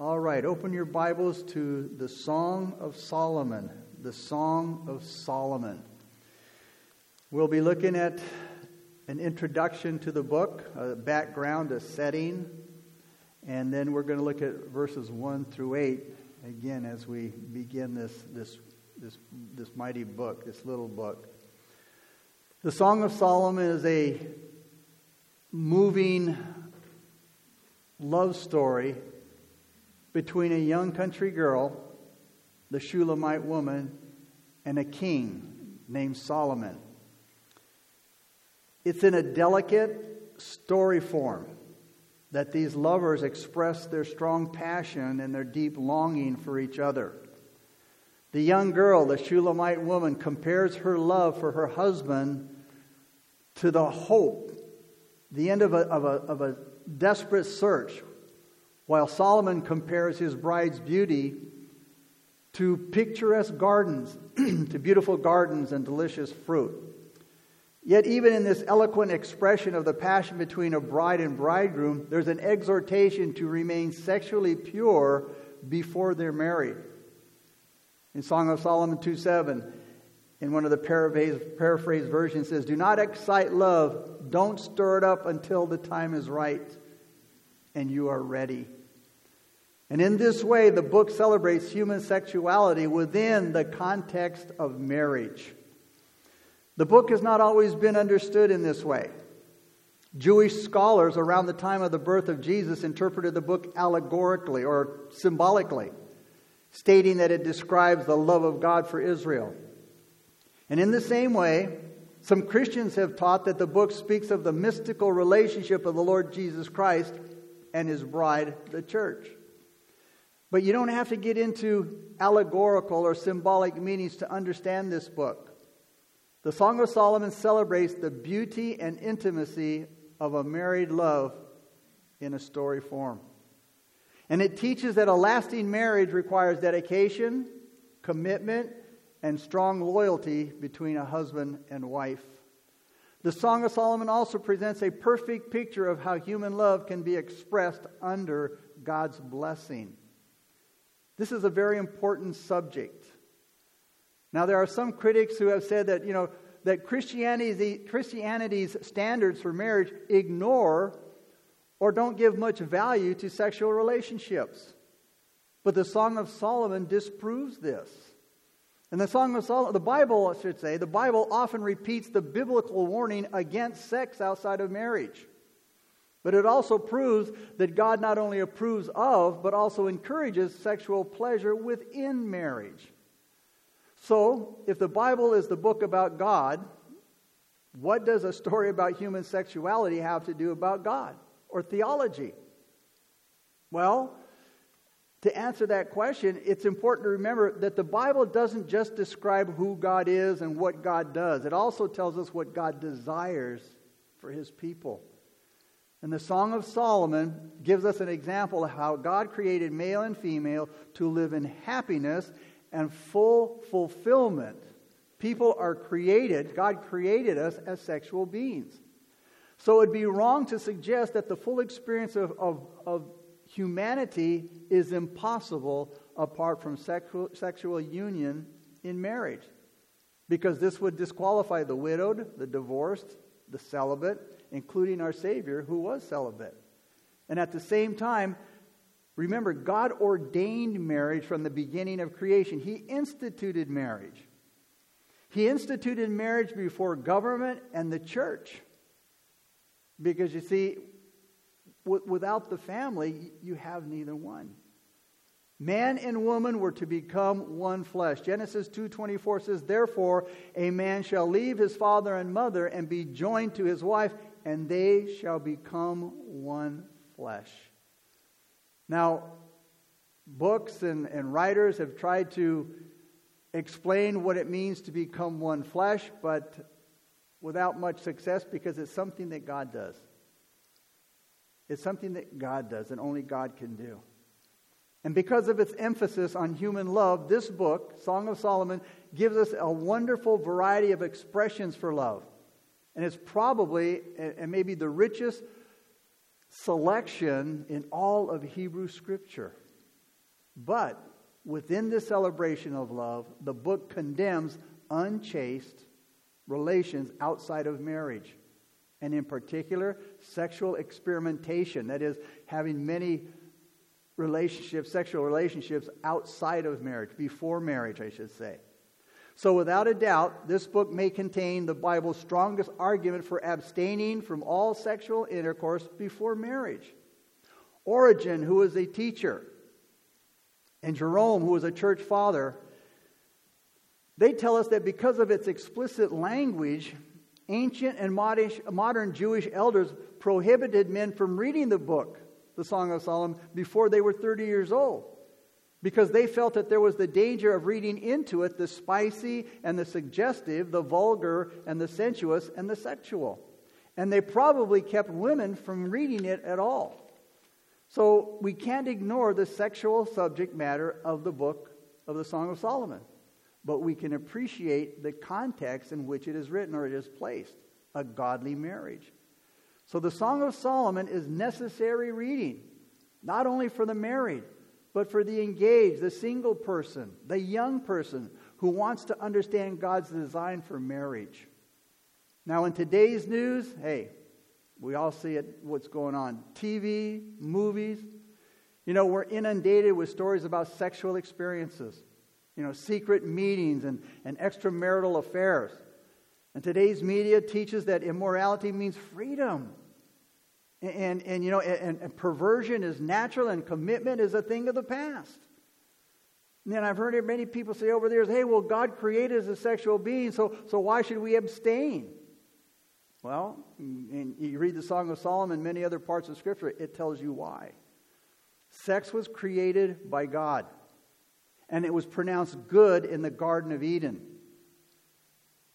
All right, open your Bibles to the Song of Solomon. The Song of Solomon. We'll be looking at an introduction to the book, a background, a setting, and then we're going to look at verses 1 through 8 again as we begin this, this, this, this mighty book, this little book. The Song of Solomon is a moving love story between a young country girl, the Shulamite woman, and a king named Solomon. It's in a delicate story form that these lovers express their strong passion and their deep longing for each other. The young girl, the Shulamite woman, compares her love for her husband to the hope, the end of a, of a, of a desperate search while Solomon compares his bride's beauty to picturesque gardens, to beautiful gardens and delicious fruit. Yet, even in this eloquent expression of the passion between a bride and bridegroom, there's an exhortation to remain sexually pure before they're married. In Song of Solomon 2 7, in one of the paraphrase, paraphrased versions, says, Do not excite love, don't stir it up until the time is right and you are ready. And in this way, the book celebrates human sexuality within the context of marriage. The book has not always been understood in this way. Jewish scholars around the time of the birth of Jesus interpreted the book allegorically or symbolically, stating that it describes the love of God for Israel. And in the same way, some Christians have taught that the book speaks of the mystical relationship of the Lord Jesus Christ and his bride, the church. But you don't have to get into allegorical or symbolic meanings to understand this book. The Song of Solomon celebrates the beauty and intimacy of a married love in a story form. And it teaches that a lasting marriage requires dedication, commitment, and strong loyalty between a husband and wife. The Song of Solomon also presents a perfect picture of how human love can be expressed under God's blessing. This is a very important subject. Now, there are some critics who have said that, you know, that Christianity, Christianity's standards for marriage ignore or don't give much value to sexual relationships. But the Song of Solomon disproves this. And the Song of Solomon, the Bible, I should say, the Bible often repeats the biblical warning against sex outside of marriage. But it also proves that God not only approves of, but also encourages sexual pleasure within marriage. So, if the Bible is the book about God, what does a story about human sexuality have to do about God or theology? Well, to answer that question, it's important to remember that the Bible doesn't just describe who God is and what God does, it also tells us what God desires for his people. And the Song of Solomon gives us an example of how God created male and female to live in happiness and full fulfillment. People are created, God created us as sexual beings. So it'd be wrong to suggest that the full experience of, of, of humanity is impossible apart from sexual, sexual union in marriage. Because this would disqualify the widowed, the divorced, the celibate, including our Savior, who was celibate. And at the same time, remember, God ordained marriage from the beginning of creation, He instituted marriage. He instituted marriage before government and the church. Because you see, w- without the family, you have neither one. Man and woman were to become one flesh. Genesis 2:24 says, "Therefore a man shall leave his father and mother and be joined to his wife, and they shall become one flesh. Now, books and, and writers have tried to explain what it means to become one flesh, but without much success because it's something that God does. It's something that God does and only God can do. And because of its emphasis on human love, this book, Song of Solomon, gives us a wonderful variety of expressions for love. And it's probably, and maybe the richest selection in all of Hebrew Scripture. But within this celebration of love, the book condemns unchaste relations outside of marriage. And in particular, sexual experimentation, that is, having many relationships, sexual relationships outside of marriage, before marriage, I should say. So, without a doubt, this book may contain the Bible's strongest argument for abstaining from all sexual intercourse before marriage. Origen, who was a teacher, and Jerome, who was a church father, they tell us that because of its explicit language, ancient and modern Jewish elders prohibited men from reading the book, the Song of Solomon, before they were 30 years old because they felt that there was the danger of reading into it the spicy and the suggestive, the vulgar and the sensuous and the sexual. And they probably kept women from reading it at all. So we can't ignore the sexual subject matter of the book of the Song of Solomon, but we can appreciate the context in which it is written or it is placed a godly marriage. So the Song of Solomon is necessary reading, not only for the married but for the engaged, the single person, the young person who wants to understand God's design for marriage. Now, in today's news, hey, we all see it, what's going on. TV, movies. You know, we're inundated with stories about sexual experiences, you know, secret meetings and, and extramarital affairs. And today's media teaches that immorality means freedom. And, and you know, and, and perversion is natural and commitment is a thing of the past. And then I've heard many people say over there, hey, well, God created us as sexual beings, so, so why should we abstain? Well, and you read the Song of Solomon, and many other parts of Scripture, it tells you why. Sex was created by God, and it was pronounced good in the Garden of Eden.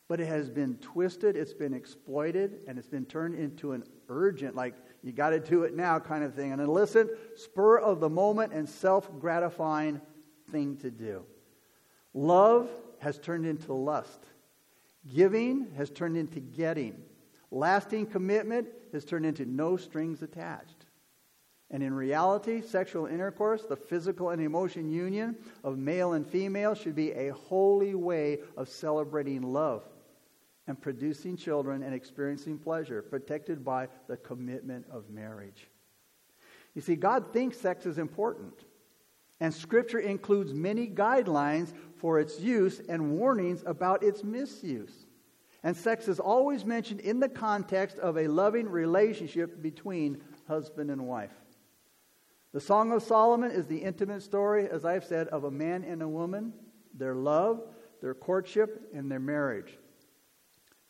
But it has been twisted, it's been exploited, and it's been turned into an urgent, like you got to do it now kind of thing. An illicit, spur of the moment, and self gratifying thing to do. Love has turned into lust. Giving has turned into getting. Lasting commitment has turned into no strings attached. And in reality, sexual intercourse, the physical and emotion union of male and female, should be a holy way of celebrating love and producing children and experiencing pleasure, protected by the commitment of marriage. You see, God thinks sex is important, and Scripture includes many guidelines for its use and warnings about its misuse. And sex is always mentioned in the context of a loving relationship between husband and wife. The Song of Solomon is the intimate story, as I've said, of a man and a woman, their love, their courtship, and their marriage.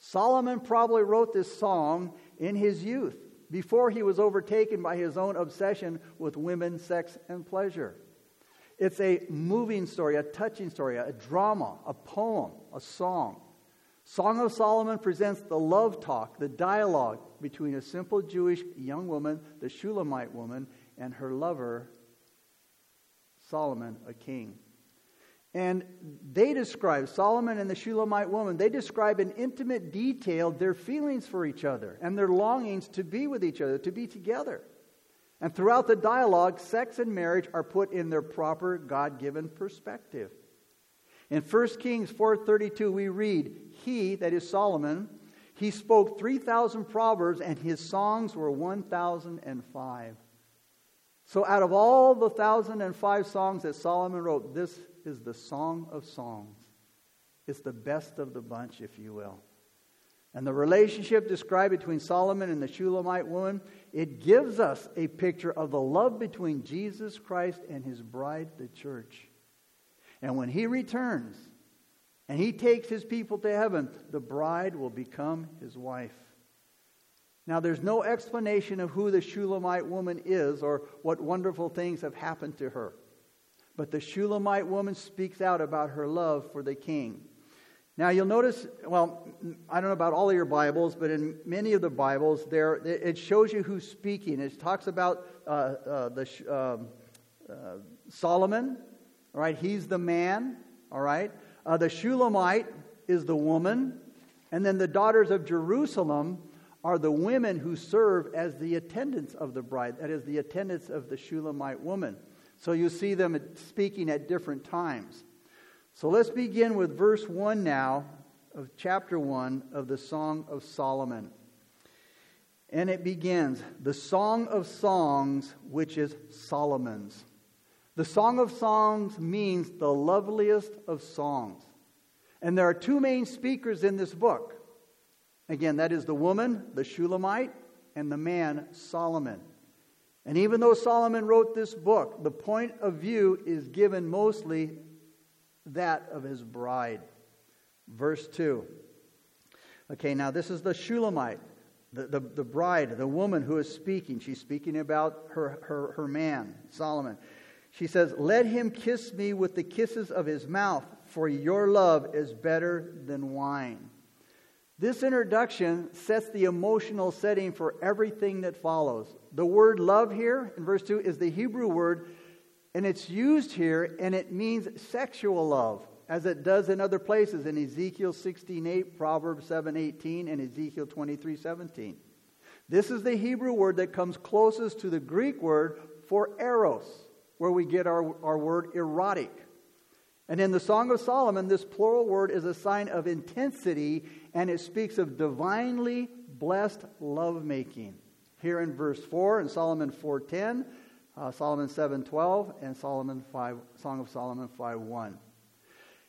Solomon probably wrote this song in his youth before he was overtaken by his own obsession with women, sex, and pleasure. It's a moving story, a touching story, a drama, a poem, a song. Song of Solomon presents the love talk, the dialogue between a simple Jewish young woman, the Shulamite woman, and her lover, Solomon, a king. And they describe, Solomon and the Shulamite woman, they describe in intimate detail their feelings for each other and their longings to be with each other, to be together. And throughout the dialogue, sex and marriage are put in their proper God given perspective. In 1 Kings 4:32 we read, "He, that is Solomon, he spoke 3000 proverbs and his songs were 1005." So out of all the 1005 songs that Solomon wrote, this is the Song of Songs. It's the best of the bunch, if you will. And the relationship described between Solomon and the Shulamite woman, it gives us a picture of the love between Jesus Christ and his bride, the church. And when he returns and he takes his people to heaven, the bride will become his wife. Now, there's no explanation of who the Shulamite woman is or what wonderful things have happened to her. But the Shulamite woman speaks out about her love for the king. Now you'll notice, well, I don't know about all of your Bibles, but in many of the Bibles, there it shows you who's speaking. It talks about uh, uh, the um, uh, Solomon, all right? He's the man, all right. Uh, the Shulamite is the woman, and then the daughters of Jerusalem are the women who serve as the attendants of the bride. That is the attendants of the Shulamite woman. So you see them speaking at different times. So let's begin with verse 1 now of chapter 1 of the Song of Solomon. And it begins the Song of Songs, which is Solomon's. The Song of Songs means the loveliest of songs. And there are two main speakers in this book. Again, that is the woman, the Shulamite, and the man, Solomon. And even though Solomon wrote this book, the point of view is given mostly that of his bride. Verse 2. Okay, now this is the Shulamite, the, the, the bride, the woman who is speaking. She's speaking about her, her, her man, Solomon. She says, Let him kiss me with the kisses of his mouth, for your love is better than wine. This introduction sets the emotional setting for everything that follows. The word love here in verse 2 is the Hebrew word, and it's used here, and it means sexual love, as it does in other places in Ezekiel 16:8, Proverbs 7:18, and Ezekiel 23:17. This is the Hebrew word that comes closest to the Greek word for eros, where we get our, our word erotic. And in the Song of Solomon, this plural word is a sign of intensity and it speaks of divinely blessed lovemaking. Here in verse 4 in Solomon 4:10, uh, Solomon 7:12 and Solomon 5 Song of Solomon 5:1.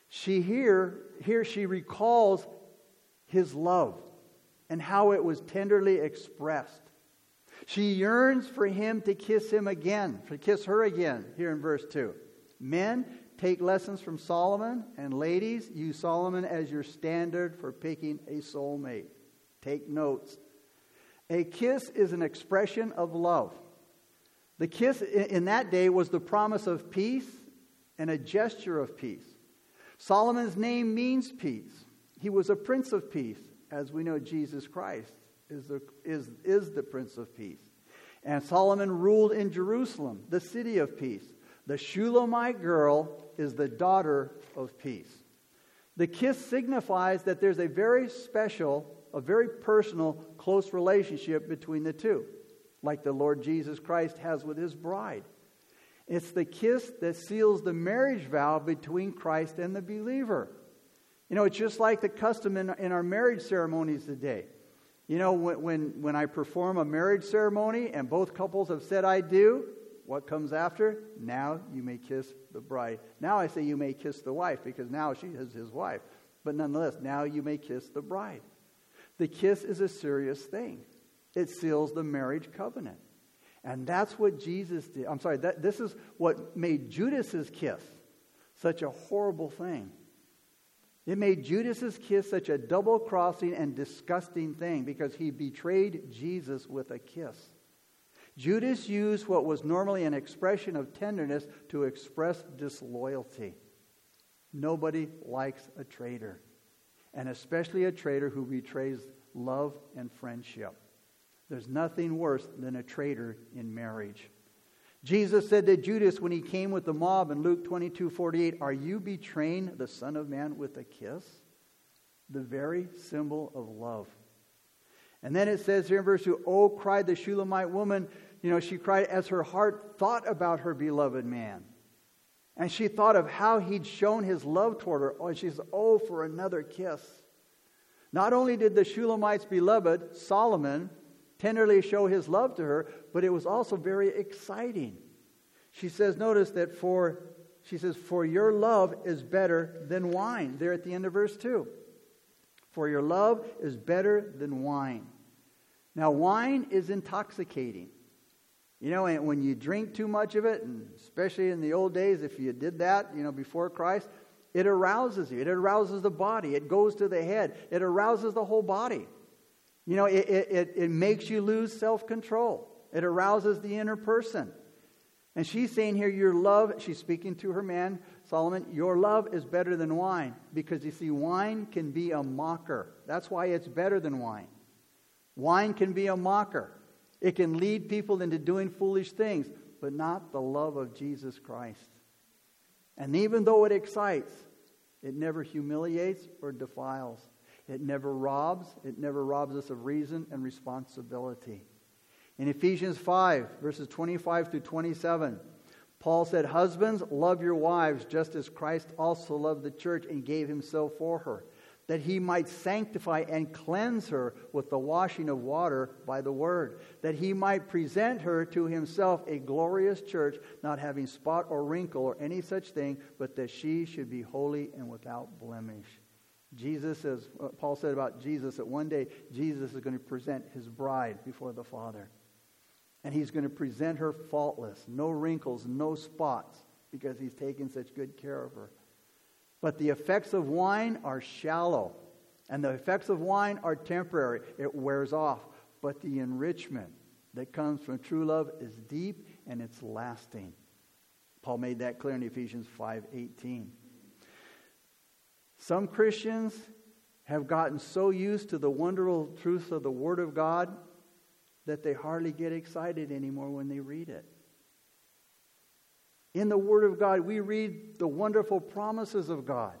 She here here she recalls his love and how it was tenderly expressed. She yearns for him to kiss him again, to kiss her again, here in verse 2. Men, take lessons from Solomon, and ladies, use Solomon as your standard for picking a soulmate. Take notes. A kiss is an expression of love. The kiss in that day was the promise of peace and a gesture of peace. Solomon's name means peace. He was a prince of peace, as we know Jesus Christ is the, is, is the prince of peace. And Solomon ruled in Jerusalem, the city of peace. The Shulamite girl is the daughter of peace. The kiss signifies that there's a very special, a very personal, close relationship between the two, like the Lord Jesus Christ has with his bride. It's the kiss that seals the marriage vow between Christ and the believer. You know, it's just like the custom in, in our marriage ceremonies today. You know, when, when, when I perform a marriage ceremony and both couples have said I do, what comes after? Now you may kiss the bride. Now I say you may kiss the wife because now she is his wife. But nonetheless, now you may kiss the bride. The kiss is a serious thing, it seals the marriage covenant. And that's what Jesus did. I'm sorry, that, this is what made Judas's kiss such a horrible thing. It made Judas's kiss such a double crossing and disgusting thing because he betrayed Jesus with a kiss. Judas used what was normally an expression of tenderness to express disloyalty. Nobody likes a traitor, and especially a traitor who betrays love and friendship. There's nothing worse than a traitor in marriage. Jesus said to Judas when he came with the mob in Luke 22 48, Are you betraying the Son of Man with a kiss? The very symbol of love. And then it says here in verse 2, Oh, cried the Shulamite woman, you know, she cried as her heart thought about her beloved man. And she thought of how he'd shown his love toward her. Oh, and she said, Oh, for another kiss. Not only did the Shulamite's beloved, Solomon, tenderly show his love to her, but it was also very exciting. She says, notice that for, she says, for your love is better than wine. There at the end of verse 2. For your love is better than wine. Now, wine is intoxicating. You know, and when you drink too much of it, and especially in the old days, if you did that, you know, before Christ, it arouses you. It arouses the body. It goes to the head. It arouses the whole body. You know, it, it, it makes you lose self control. It arouses the inner person. And she's saying here, your love, she's speaking to her man, Solomon, your love is better than wine. Because you see, wine can be a mocker. That's why it's better than wine. Wine can be a mocker. It can lead people into doing foolish things, but not the love of Jesus Christ. And even though it excites, it never humiliates or defiles. It never robs. It never robs us of reason and responsibility. In Ephesians 5, verses 25 through 27, Paul said, Husbands, love your wives just as Christ also loved the church and gave himself for her, that he might sanctify and cleanse her with the washing of water by the word, that he might present her to himself a glorious church, not having spot or wrinkle or any such thing, but that she should be holy and without blemish. Jesus says, uh, Paul said about Jesus that one day Jesus is going to present his bride before the Father. And he's going to present her faultless, no wrinkles, no spots, because he's taken such good care of her. But the effects of wine are shallow, and the effects of wine are temporary. It wears off. But the enrichment that comes from true love is deep and it's lasting. Paul made that clear in Ephesians 5:18. Some Christians have gotten so used to the wonderful truths of the Word of God that they hardly get excited anymore when they read it. In the Word of God, we read the wonderful promises of God.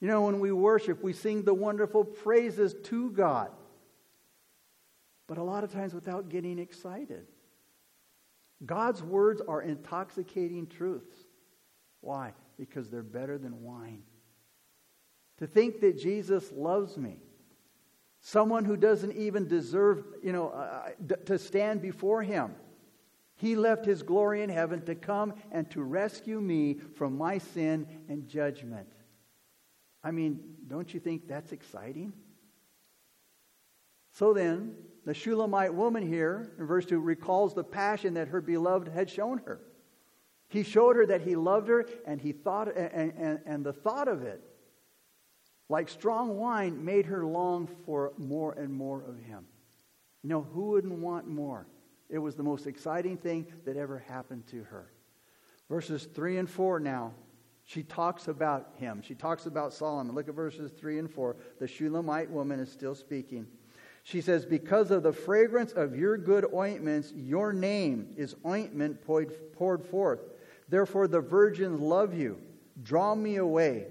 You know, when we worship, we sing the wonderful praises to God. But a lot of times without getting excited. God's words are intoxicating truths. Why? Because they're better than wine. To think that Jesus loves me someone who doesn't even deserve, you know, uh, uh to stand before him. He left his glory in heaven to come and to rescue me from my sin and judgment. I mean, don't you think that's exciting? So then, the Shulamite woman here in verse 2 recalls the passion that her beloved had shown her. He showed her that he loved her, and he thought, and, and, and the thought of it like strong wine, made her long for more and more of him. You know, who wouldn't want more? It was the most exciting thing that ever happened to her. Verses 3 and 4 now, she talks about him. She talks about Solomon. Look at verses 3 and 4. The Shulamite woman is still speaking. She says, Because of the fragrance of your good ointments, your name is ointment poured forth. Therefore, the virgins love you. Draw me away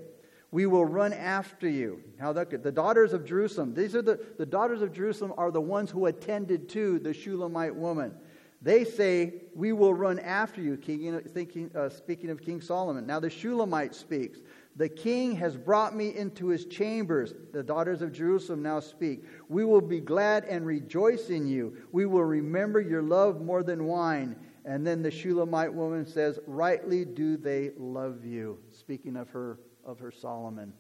we will run after you. That. The daughters of Jerusalem, these are the, the daughters of Jerusalem are the ones who attended to the Shulamite woman. They say, We will run after you, king, thinking, uh, speaking of King Solomon. Now the Shulamite speaks. The king has brought me into his chambers. The daughters of Jerusalem now speak. We will be glad and rejoice in you. We will remember your love more than wine. And then the Shulamite woman says, Rightly do they love you, speaking of her of her Solomon.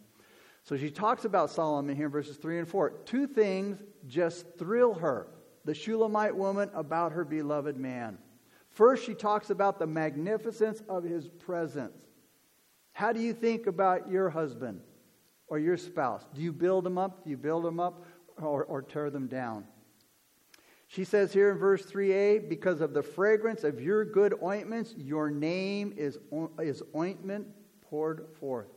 So she talks about Solomon here in verses 3 and 4. Two things just thrill her the Shulamite woman about her beloved man. First, she talks about the magnificence of his presence. How do you think about your husband or your spouse? Do you build them up? Do you build them up or, or tear them down? She says here in verse 3a, because of the fragrance of your good ointments, your name is, is ointment poured forth.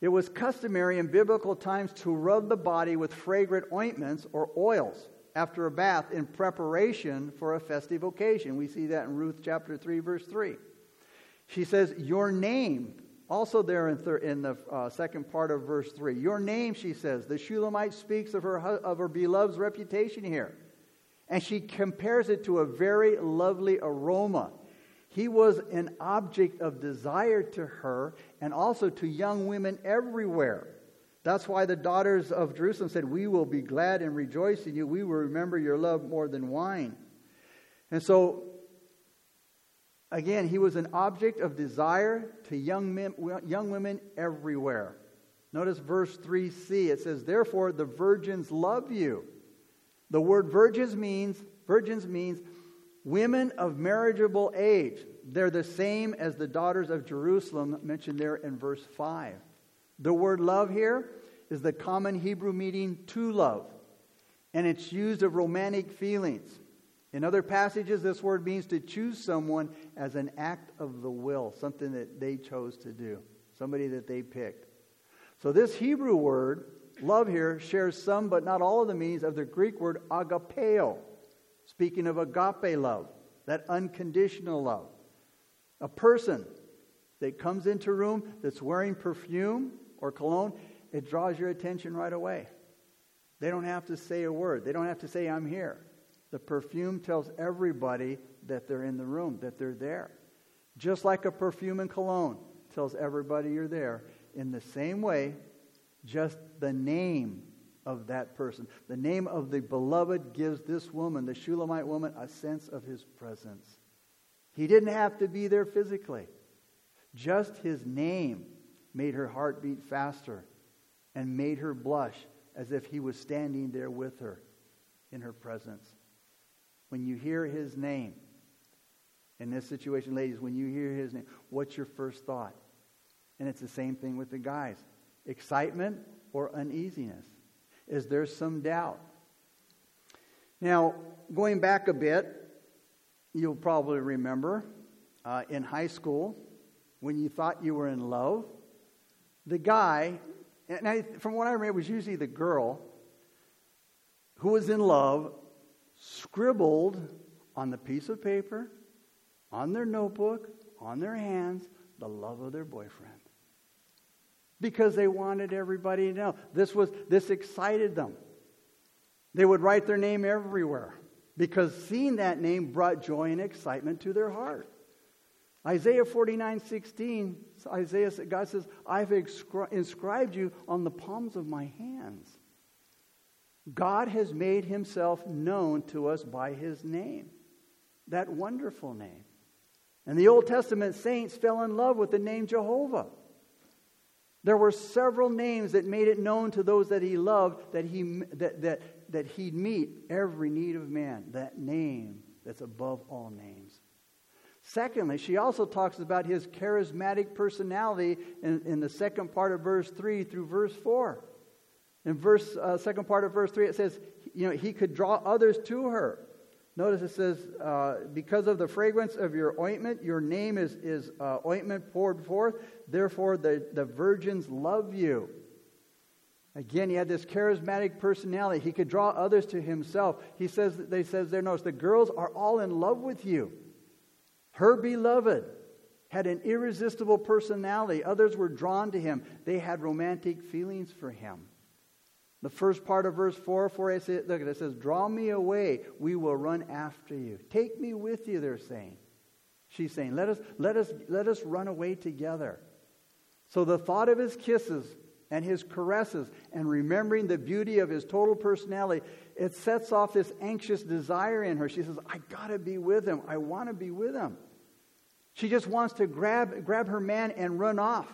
It was customary in biblical times to rub the body with fragrant ointments or oils after a bath in preparation for a festive occasion. We see that in Ruth chapter 3, verse 3. She says, Your name, also there in, thir- in the uh, second part of verse 3. Your name, she says. The Shulamite speaks of her, of her beloved's reputation here. And she compares it to a very lovely aroma. He was an object of desire to her and also to young women everywhere. That's why the daughters of Jerusalem said, We will be glad and rejoice in you. We will remember your love more than wine. And so, again, he was an object of desire to young, men, young women everywhere. Notice verse 3c. It says, Therefore, the virgins love you. The word virgins means, virgins means Women of marriageable age, they're the same as the daughters of Jerusalem mentioned there in verse 5. The word love here is the common Hebrew meaning to love, and it's used of romantic feelings. In other passages, this word means to choose someone as an act of the will, something that they chose to do, somebody that they picked. So, this Hebrew word, love here, shares some but not all of the meanings of the Greek word agapeo, Speaking of agape love, that unconditional love. A person that comes into a room that's wearing perfume or cologne, it draws your attention right away. They don't have to say a word. They don't have to say, I'm here. The perfume tells everybody that they're in the room, that they're there. just like a perfume and cologne tells everybody you're there. In the same way, just the name of that person, the name of the beloved, gives this woman, the Shulamite woman, a sense of his presence. He didn't have to be there physically, just his name made her heart beat faster and made her blush as if he was standing there with her in her presence. When you hear his name, in this situation, ladies, when you hear his name, what's your first thought? And it's the same thing with the guys excitement or uneasiness? Is there some doubt? Now, going back a bit, you'll probably remember uh, in high school when you thought you were in love, the guy, and I, from what I remember, was usually the girl who was in love, scribbled on the piece of paper on their notebook, on their hands, the love of their boyfriend. Because they wanted everybody to know. This was this excited them. They would write their name everywhere because seeing that name brought joy and excitement to their heart. Isaiah 49 16, Isaiah, God says, I've inscribed you on the palms of my hands. God has made himself known to us by his name, that wonderful name. And the Old Testament saints fell in love with the name Jehovah. There were several names that made it known to those that he loved that, he, that, that, that he'd meet every need of man. That name that's above all names. Secondly, she also talks about his charismatic personality in, in the second part of verse 3 through verse 4. In verse uh, second part of verse 3, it says, you know, he could draw others to her. Notice it says, uh, because of the fragrance of your ointment, your name is, is uh, ointment poured forth. Therefore, the, the virgins love you. Again, he had this charismatic personality. He could draw others to himself. He says, they says there, notice, the girls are all in love with you. Her beloved had an irresistible personality. Others were drawn to him. They had romantic feelings for him. The first part of verse 4, 4 it says, look, it says, Draw me away, we will run after you. Take me with you, they're saying. She's saying, Let us, let us, let us run away together. So the thought of his kisses and his caresses and remembering the beauty of his total personality, it sets off this anxious desire in her. She says, I gotta be with him. I want to be with him. She just wants to grab, grab her man and run off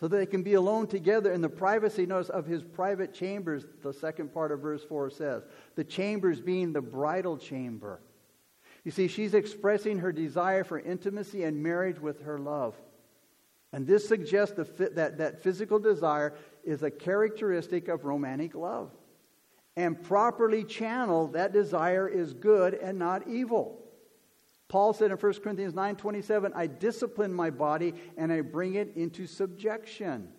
so that they can be alone together in the privacy, notice, of his private chambers, the second part of verse 4 says. The chambers being the bridal chamber. You see, she's expressing her desire for intimacy and marriage with her love. And this suggests that, that physical desire is a characteristic of romantic love. And properly channeled, that desire is good and not evil. Paul said in 1 Corinthians 9:27, I discipline my body and I bring it into subjection.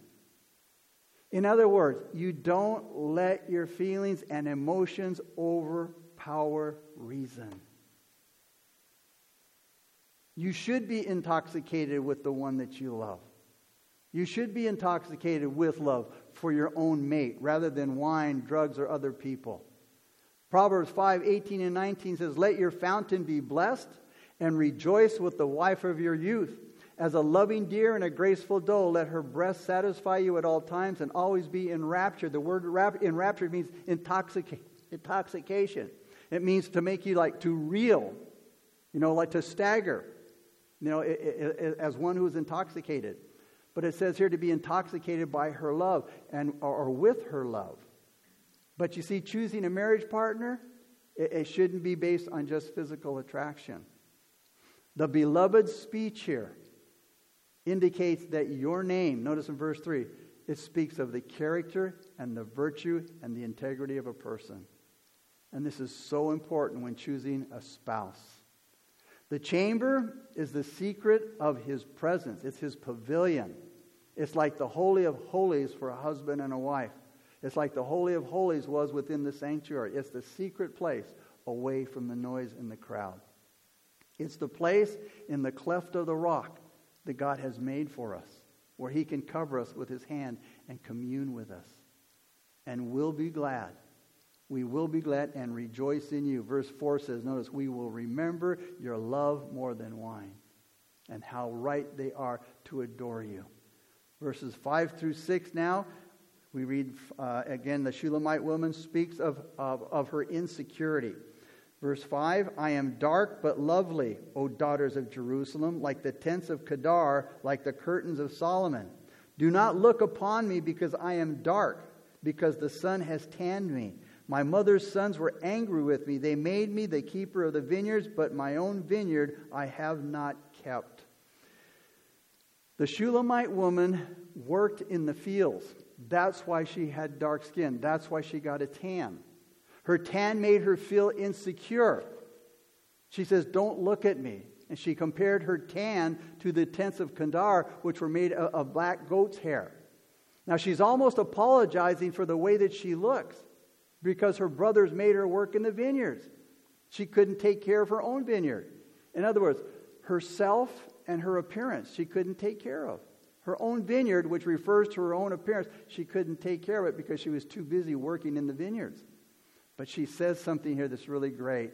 In other words, you don't let your feelings and emotions overpower reason. You should be intoxicated with the one that you love. You should be intoxicated with love for your own mate rather than wine, drugs, or other people. Proverbs 5 18 and 19 says, Let your fountain be blessed and rejoice with the wife of your youth. As a loving deer and a graceful doe, let her breast satisfy you at all times and always be enraptured. The word enraptured means intoxica- intoxication. It means to make you like to reel, you know, like to stagger, you know, it, it, it, as one who is intoxicated. But it says here to be intoxicated by her love and or with her love. But you see, choosing a marriage partner, it shouldn't be based on just physical attraction. The beloved speech here indicates that your name, notice in verse 3, it speaks of the character and the virtue and the integrity of a person. And this is so important when choosing a spouse. The chamber is the secret of his presence, it's his pavilion. It's like the Holy of Holies for a husband and a wife. It's like the Holy of Holies was within the sanctuary. It's the secret place away from the noise and the crowd. It's the place in the cleft of the rock that God has made for us, where He can cover us with His hand and commune with us. And we'll be glad. We will be glad and rejoice in you. Verse 4 says, notice, we will remember your love more than wine. and how right they are to adore you. Verses 5 through 6 now, we read uh, again the Shulamite woman speaks of, of, of her insecurity. Verse 5 I am dark but lovely, O daughters of Jerusalem, like the tents of Kedar, like the curtains of Solomon. Do not look upon me because I am dark, because the sun has tanned me. My mother's sons were angry with me. They made me the keeper of the vineyards, but my own vineyard I have not kept. The Shulamite woman worked in the fields. That's why she had dark skin. That's why she got a tan. Her tan made her feel insecure. She says, Don't look at me. And she compared her tan to the tents of Kandar, which were made of black goat's hair. Now she's almost apologizing for the way that she looks because her brothers made her work in the vineyards. She couldn't take care of her own vineyard. In other words, herself and her appearance she couldn't take care of. Her own vineyard, which refers to her own appearance, she couldn't take care of it because she was too busy working in the vineyards. But she says something here that's really great.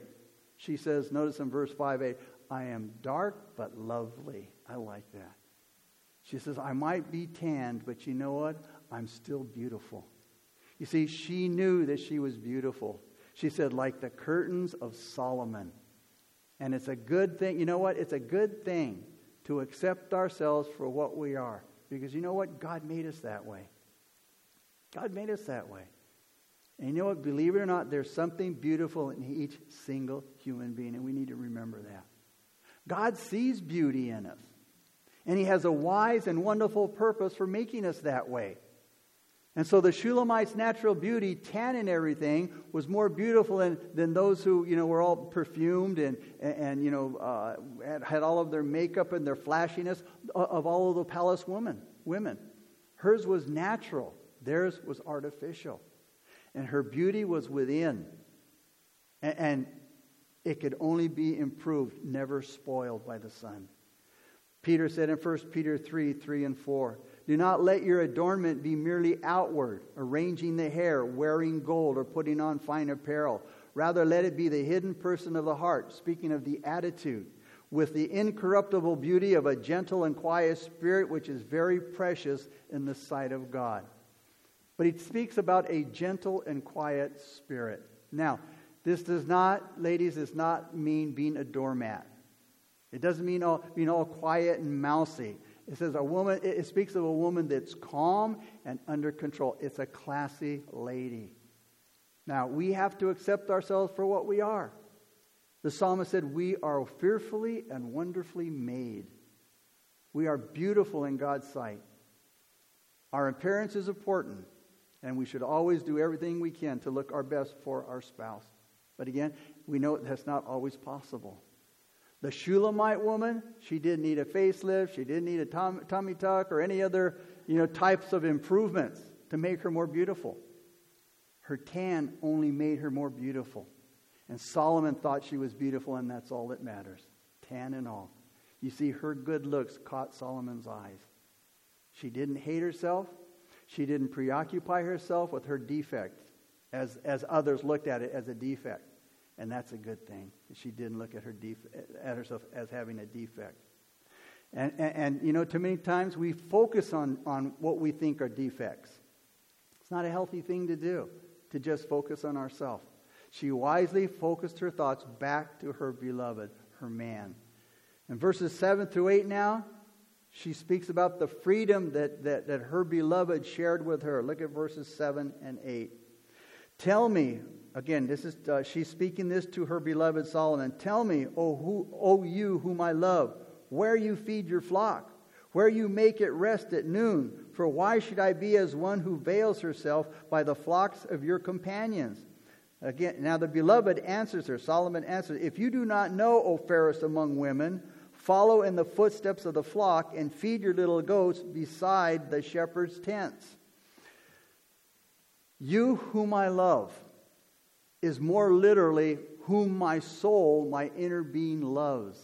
She says, notice in verse 5a, I am dark but lovely. I like that. She says, I might be tanned, but you know what? I'm still beautiful. You see, she knew that she was beautiful. She said, like the curtains of Solomon. And it's a good thing. You know what? It's a good thing to accept ourselves for what we are. Because you know what? God made us that way. God made us that way. And you know what? Believe it or not, there's something beautiful in each single human being, and we need to remember that. God sees beauty in us, and He has a wise and wonderful purpose for making us that way. And so the Shulamite's natural beauty, tan and everything, was more beautiful than, than those who, you know, were all perfumed and, and, and you know, uh, had, had all of their makeup and their flashiness of all of the palace women. women. Hers was natural. Theirs was artificial and her beauty was within. And, and it could only be improved, never spoiled by the sun. Peter said in 1 Peter 3 3 and 4, Do not let your adornment be merely outward, arranging the hair, wearing gold, or putting on fine apparel. Rather, let it be the hidden person of the heart, speaking of the attitude, with the incorruptible beauty of a gentle and quiet spirit, which is very precious in the sight of God. But he speaks about a gentle and quiet spirit. Now, this does not, ladies, does not mean being a doormat. It doesn't mean all, being all quiet and mousy. It says a woman, it speaks of a woman that's calm and under control. It's a classy lady. Now, we have to accept ourselves for what we are. The psalmist said, We are fearfully and wonderfully made. We are beautiful in God's sight. Our appearance is important. And we should always do everything we can to look our best for our spouse. But again, we know that's not always possible. The Shulamite woman, she didn't need a facelift, she didn't need a tum- tummy tuck or any other you know, types of improvements to make her more beautiful. Her tan only made her more beautiful. And Solomon thought she was beautiful, and that's all that matters tan and all. You see, her good looks caught Solomon's eyes. She didn't hate herself, she didn't preoccupy herself with her defect as, as others looked at it as a defect. And that's a good thing. She didn't look at, her def- at herself as having a defect. And, and, and, you know, too many times we focus on, on what we think are defects. It's not a healthy thing to do, to just focus on ourselves. She wisely focused her thoughts back to her beloved, her man. In verses 7 through 8 now, she speaks about the freedom that, that, that her beloved shared with her. Look at verses 7 and 8. Tell me, again, this is uh, she's speaking this to her beloved Solomon. Tell me, O, who, o you whom I love, where you feed your flock, where you make it rest at noon. For why should I be as one who veils herself by the flocks of your companions? Again, now the beloved answers her. Solomon answers, If you do not know, O fairest among women, Follow in the footsteps of the flock and feed your little goats beside the shepherd's tents. You whom I love is more literally whom my soul, my inner being loves.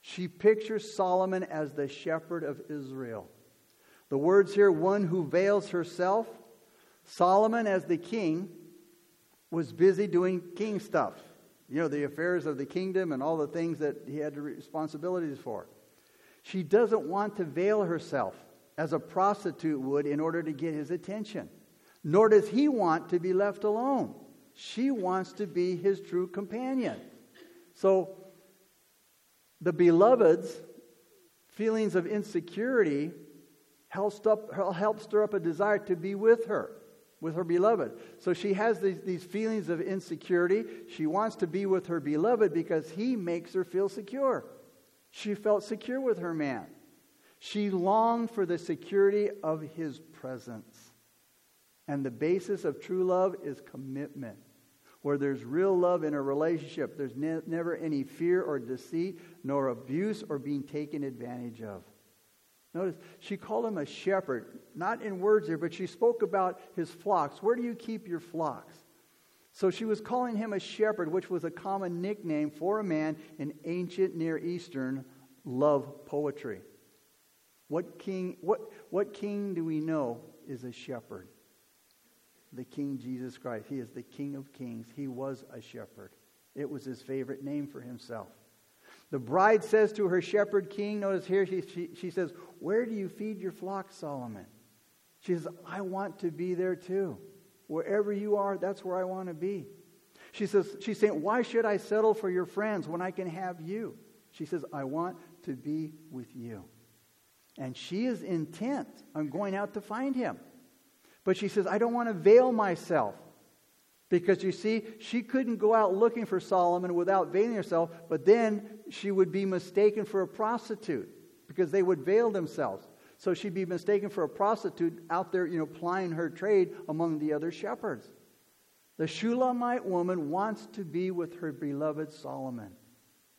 She pictures Solomon as the shepherd of Israel. The words here, one who veils herself, Solomon as the king was busy doing king stuff you know, the affairs of the kingdom and all the things that he had responsibilities for. She doesn't want to veil herself as a prostitute would in order to get his attention. Nor does he want to be left alone. She wants to be his true companion. So, the beloved's feelings of insecurity helps, up, help stir up a desire to be with her, with her beloved. So she has these, these feelings of insecurity. She wants to be with her beloved because he makes her feel secure. She felt secure with her man. She longed for the security of his presence. And the basis of true love is commitment. Where there's real love in a relationship, there's ne- never any fear or deceit, nor abuse or being taken advantage of. Notice, she called him a shepherd, not in words here, but she spoke about his flocks. Where do you keep your flocks? So she was calling him a shepherd, which was a common nickname for a man in ancient Near Eastern love poetry. What king, what, what king do we know is a shepherd? The King Jesus Christ. He is the King of kings. He was a shepherd. It was his favorite name for himself. The bride says to her shepherd king, notice here, she, she, she says, Where do you feed your flock, Solomon? She says, I want to be there too. Wherever you are, that's where I want to be. She says, she's saying, Why should I settle for your friends when I can have you? She says, I want to be with you. And she is intent on going out to find him. But she says, I don't want to veil myself. Because you see, she couldn't go out looking for Solomon without veiling herself, but then she would be mistaken for a prostitute because they would veil themselves. So she'd be mistaken for a prostitute out there, you know, plying her trade among the other shepherds. The Shulamite woman wants to be with her beloved Solomon.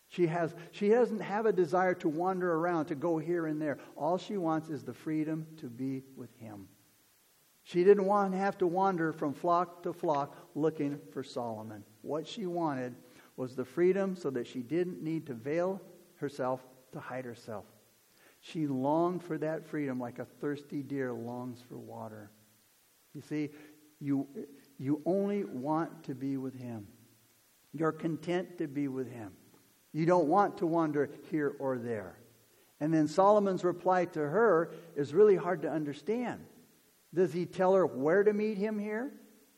She, has, she doesn't have a desire to wander around, to go here and there. All she wants is the freedom to be with him. She didn't want to have to wander from flock to flock looking for Solomon. What she wanted was the freedom so that she didn't need to veil herself to hide herself. She longed for that freedom like a thirsty deer longs for water. You see, you, you only want to be with Him. You're content to be with Him. You don't want to wander here or there. And then Solomon's reply to her is really hard to understand. Does he tell her where to meet him here?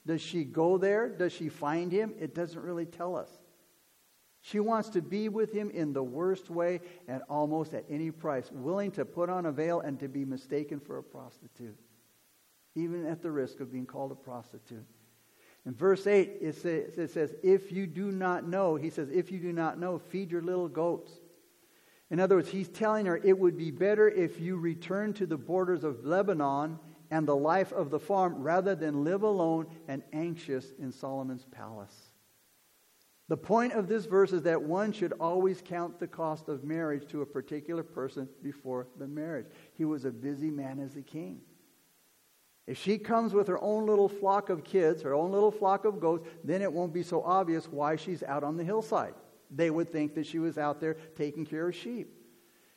Does she go there? Does she find him? It doesn't really tell us. She wants to be with him in the worst way and almost at any price, willing to put on a veil and to be mistaken for a prostitute, even at the risk of being called a prostitute. In verse 8, it says, it says, If you do not know, he says, If you do not know, feed your little goats. In other words, he's telling her it would be better if you return to the borders of Lebanon and the life of the farm rather than live alone and anxious in Solomon's palace. The point of this verse is that one should always count the cost of marriage to a particular person before the marriage. He was a busy man as a king. If she comes with her own little flock of kids, her own little flock of goats, then it won't be so obvious why she's out on the hillside. They would think that she was out there taking care of sheep.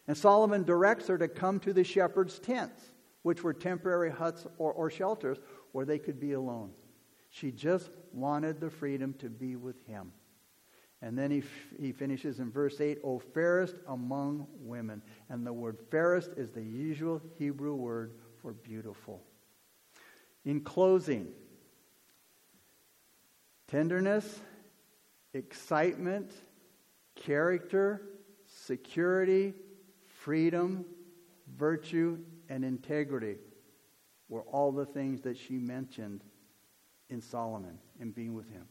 And Solomon directs her to come to the shepherd's tents, which were temporary huts or, or shelters where they could be alone. She just wanted the freedom to be with him. And then he, f- he finishes in verse 8, O fairest among women. And the word fairest is the usual Hebrew word for beautiful. In closing, tenderness, excitement, character, security, freedom, virtue, and integrity were all the things that she mentioned in Solomon in being with him.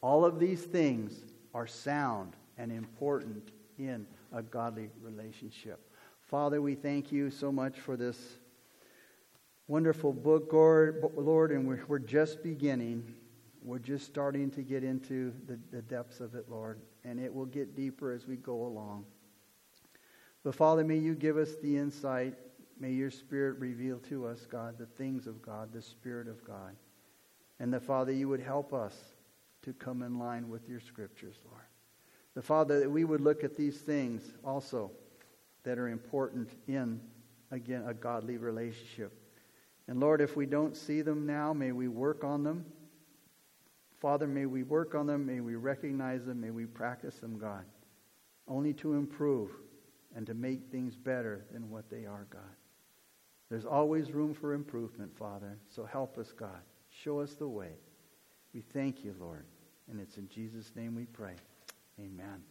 All of these things are sound and important in a godly relationship. Father, we thank you so much for this wonderful book, Lord, and we're, just beginning. We're just starting to get into the, the depths of it, Lord, and it will get deeper as we go along. But Father, may you give us the insight. May your Spirit reveal to us, God, the things of God, the Spirit of God. And that, Father, you would help us to come in line with your scriptures, Lord. The Father, that we would look at these things also that are important in, again, a godly relationship. And Lord, if we don't see them now, may we work on them. Father, may we work on them. May we recognize them. May we practice them, God, only to improve and to make things better than what they are, God. There's always room for improvement, Father. So help us, God. Show us the way. We thank you, Lord. And it's in Jesus' name we pray. Amen.